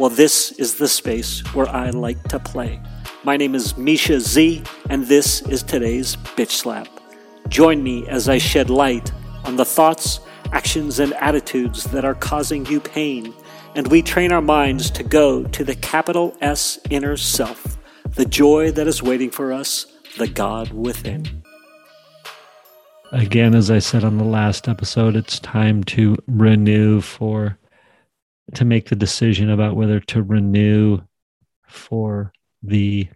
Well, this is the space where I like to play. My name is Misha Z, and this is today's Bitch Slap. Join me as I shed light on the thoughts, actions, and attitudes that are causing you pain, and we train our minds to go to the capital S inner self, the joy that is waiting for us, the God within. Again, as I said on the last episode, it's time to renew for, to make the decision about whether to renew for the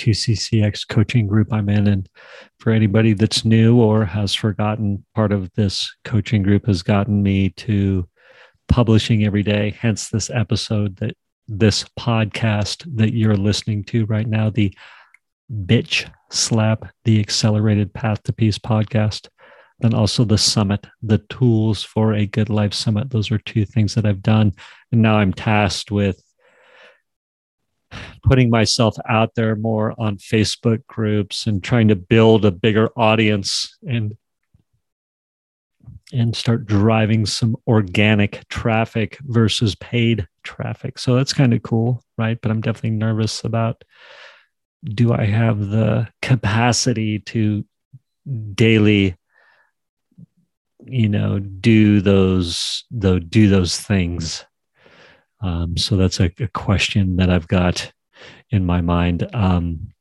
2CCX coaching group I'm in. And for anybody that's new or has forgotten, part of this coaching group has gotten me to publishing every day, hence this episode that this podcast that you're listening to right now, the Bitch Slap, the Accelerated Path to Peace podcast. Then also the summit, the tools for a good life summit. Those are two things that I've done. And now I'm tasked with putting myself out there more on Facebook groups and trying to build a bigger audience and and start driving some organic traffic versus paid traffic. So that's kind of cool, right? But I'm definitely nervous about do I have the capacity to daily you know do those though do those things. Um, so that's a, a, question that i've got in my mind. Um,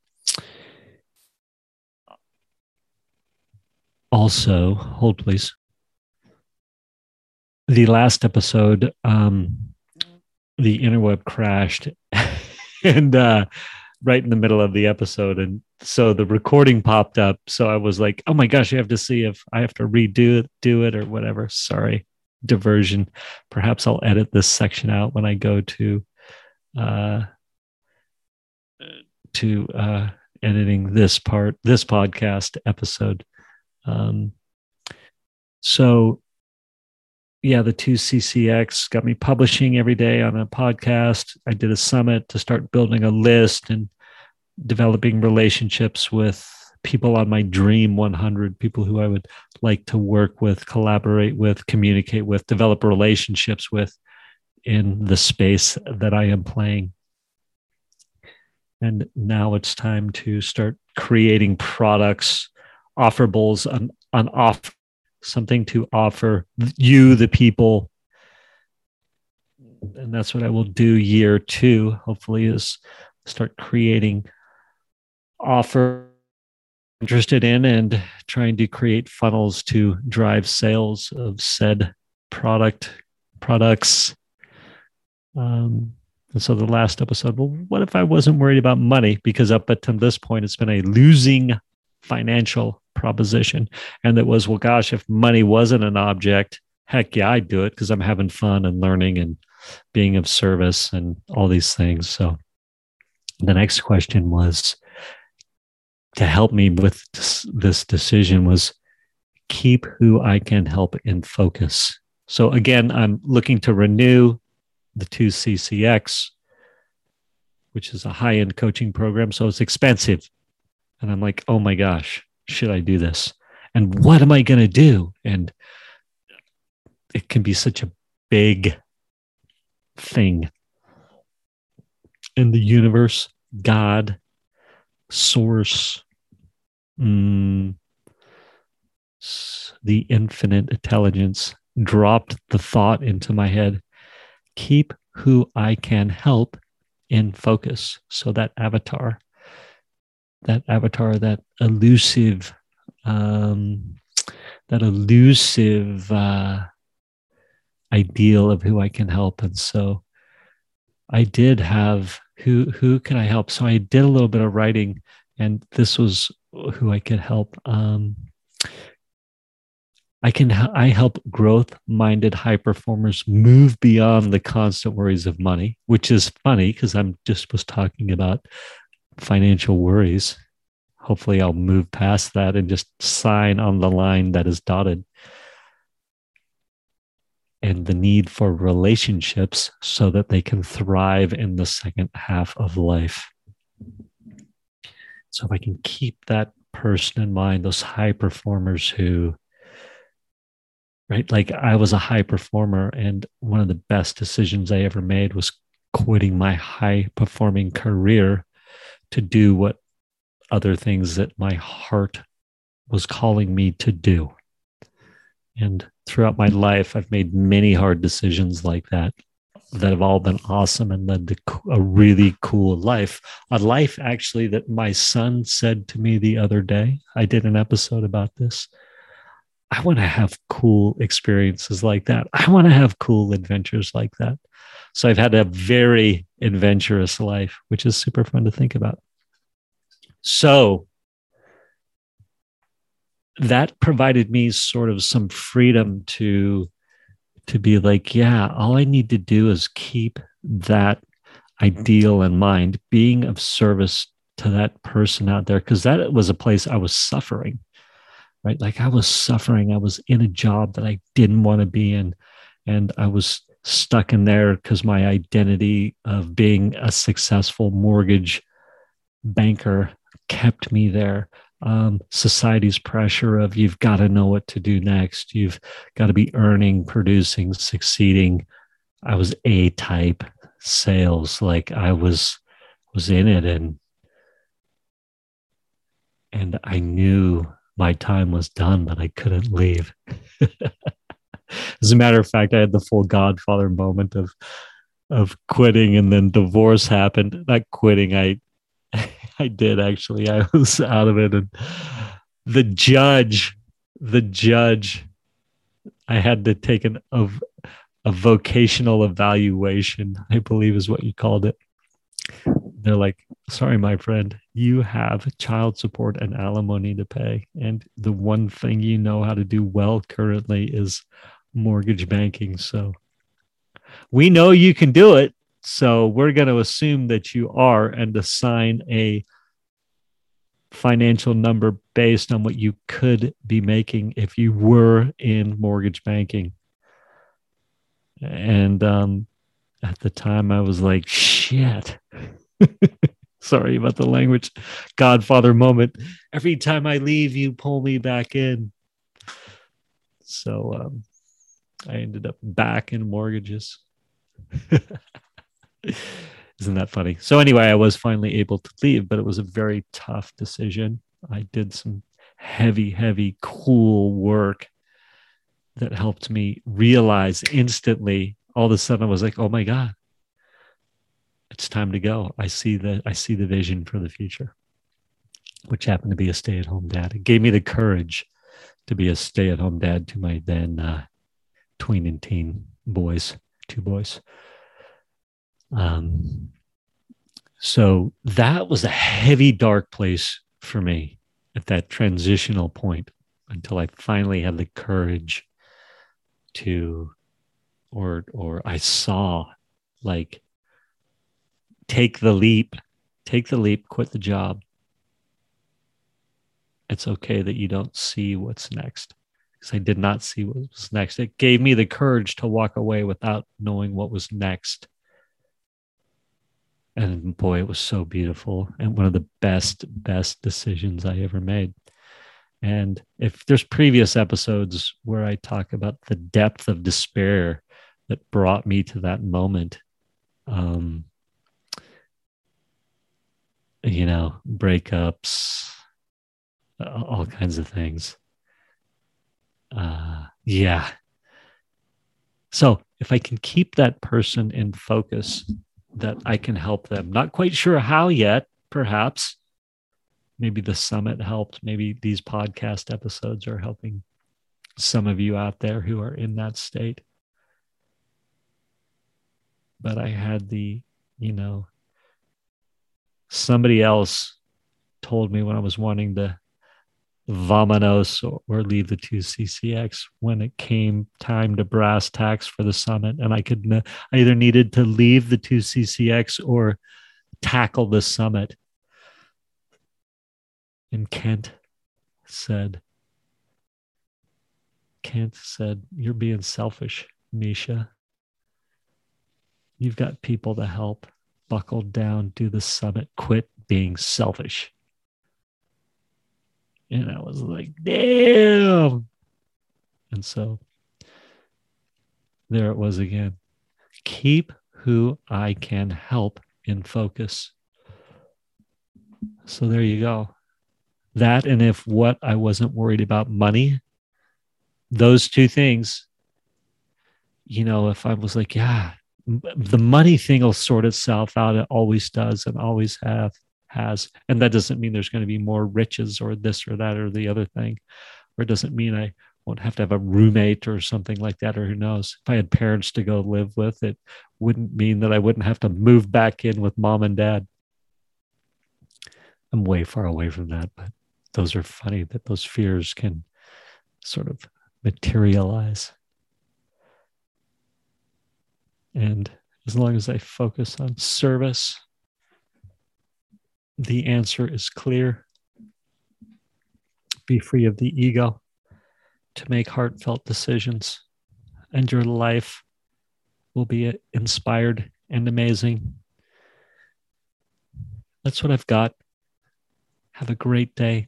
also hold please. The last episode um, the interweb crashed and uh, right in the middle of the episode and so the recording popped up so i was like oh my gosh i have to see if i have to redo it do it or whatever. Sorry diversion. Perhaps i'll edit this section out when i go to uh to uh editing this part this podcast episode. Um so yeah, the 2CCX got me publishing every day on a podcast. I did a summit to start building a list and developing relationships with people on my dream 100, people who I would like to work with, collaborate with, communicate with, develop relationships with in the space that I am playing. And now it's time to start creating products, offerables, an, an offer something to offer you, the people. And that's what I will do year two, hopefully, is start creating offer interested in and trying to create funnels to drive sales of said product products um, and so the last episode well what if i wasn't worried about money because up until this point it's been a losing financial proposition. And that was, well, gosh, if money wasn't an object, heck yeah, I'd do it because I'm having fun and learning and being of service and all these things. So the next question was to help me with this decision was keep who I can help in focus. So again, I'm looking to renew the 2CCX, which is a high end coaching program. So it's expensive. And I'm like, oh my gosh, should I do this? And what am I going to do? And it can be such a big thing. In the universe, God, source, mm, the infinite intelligence dropped the thought into my head keep who I can help in focus. So that avatar that avatar, that elusive, um, that elusive uh, ideal of who I can help. And so I did have who who can I help? So I did a little bit of writing, and this was who I could help. Um, I can I help growth minded high performers move beyond the constant worries of money, which is funny because I'm just was talking about financial worries. Hopefully I'll move past that and just sign on the line that is dotted. And the need for relationships so that they can thrive in the second half of life. So if I can keep that person in mind, those high performers who right? Like I was a high performer, and one of the best decisions I ever made was quitting my high performing career to do what other things that my heart was calling me to do. And throughout my life, I've made many hard decisions like that that have all been awesome and led to a really cool life. A life, actually, that my son said to me the other day. I did an episode about this. I want to have cool experiences like that. I want to have cool adventures like that. So I've had a very adventurous life, which is super fun to think about. So that provided me sort of some freedom to to be like, yeah, all I need to do is keep that ideal in mind, being of service to that person out there, because that was a place I was suffering right? Like I was suffering. I was in a job that I didn't want to be in. And I was stuck in there because my identity of being a successful mortgage banker kept me there. Um, society's pressure of you've got to know what to do next. You've got to be earning, producing, succeeding. I was A type sales. Like I was was in it and and I knew my time was done, but I couldn't leave. As a matter of fact, I had the full Godfather moment of of quitting, and then divorce happened. Not quitting, I I did actually. I was out of it, and the judge, the judge, I had to take an of a vocational evaluation. I believe is what you called it. They're like, sorry, my friend, you have child support and alimony to pay. And the one thing you know how to do well currently is mortgage banking. So we know you can do it. So we're going to assume that you are and assign a financial number based on what you could be making if you were in mortgage banking. And um, at the time, I was like, shit. Sorry about the language. Godfather moment. Every time I leave, you pull me back in. So um, I ended up back in mortgages. Isn't that funny? So, anyway, I was finally able to leave, but it was a very tough decision. I did some heavy, heavy, cool work that helped me realize instantly. All of a sudden, I was like, oh my God, it's time to go. I see the I see the vision for the future, which happened to be a stay at home dad. It gave me the courage to be a stay at home dad to my then uh, tween and teen boys, two boys. Um, so that was a heavy, dark place for me at that transitional point until I finally had the courage to, or or I saw like take the leap, take the leap, quit the job. It's okay that you don't see what's next because I did not see what was next. It gave me the courage to walk away without knowing what was next. And boy, it was so beautiful and one of the best, best decisions I ever made. And if there's previous episodes where I talk about the depth of despair that brought me to that moment, um, you know, breakups, all kinds of things. Uh, yeah. So if I can keep that person in focus, that I can help them. Not quite sure how yet, perhaps. Maybe the summit helped. Maybe these podcast episodes are helping some of you out there who are in that state. But I had the, you know, somebody else told me when I was wanting to Vamanos or, leave the 2CCX when it came time to brass tacks for the summit. And I could, I either needed to leave the 2CCX or tackle the summit. And Kent said, Kent said, You're being selfish, Misha. You've got people to help. Buckle down, do the summit, quit being selfish. And I was like, damn. And so there it was again. Keep who I can help in focus. So there you go. That and if what I wasn't worried about money, those two things, you know, if I was like, yeah, the money thing will sort itself out. It always does and always have has. And that doesn't mean there's going to be more riches or this or that or the other thing. Or it doesn't mean I won't have to have a roommate or something like that, or who knows. If I had parents to go live with, it wouldn't mean that I wouldn't have to move back in with mom and dad. I'm way far away from that, but those are funny that those fears can sort of materialize. And as long as I focus on service, the answer is clear. Be free of the ego to make heartfelt decisions, and your life will be inspired and amazing. That's what I've got. Have a great day.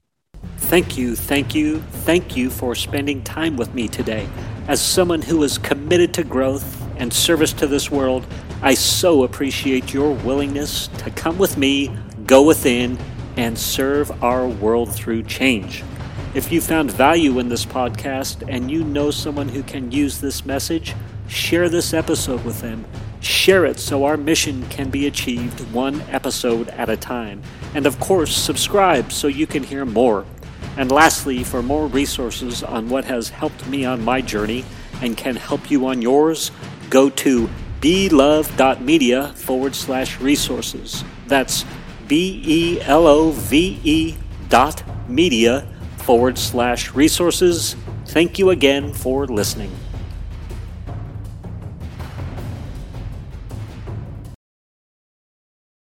Thank you, thank you, thank you for spending time with me today. As someone who is committed to growth and service to this world, I so appreciate your willingness to come with me, go within, and serve our world through change. If you found value in this podcast and you know someone who can use this message, share this episode with them. Share it so our mission can be achieved one episode at a time. And of course, subscribe so you can hear more. And lastly, for more resources on what has helped me on my journey and can help you on yours, go to belove.media forward slash resources. That's B E L O V E dot media forward slash resources. Thank you again for listening.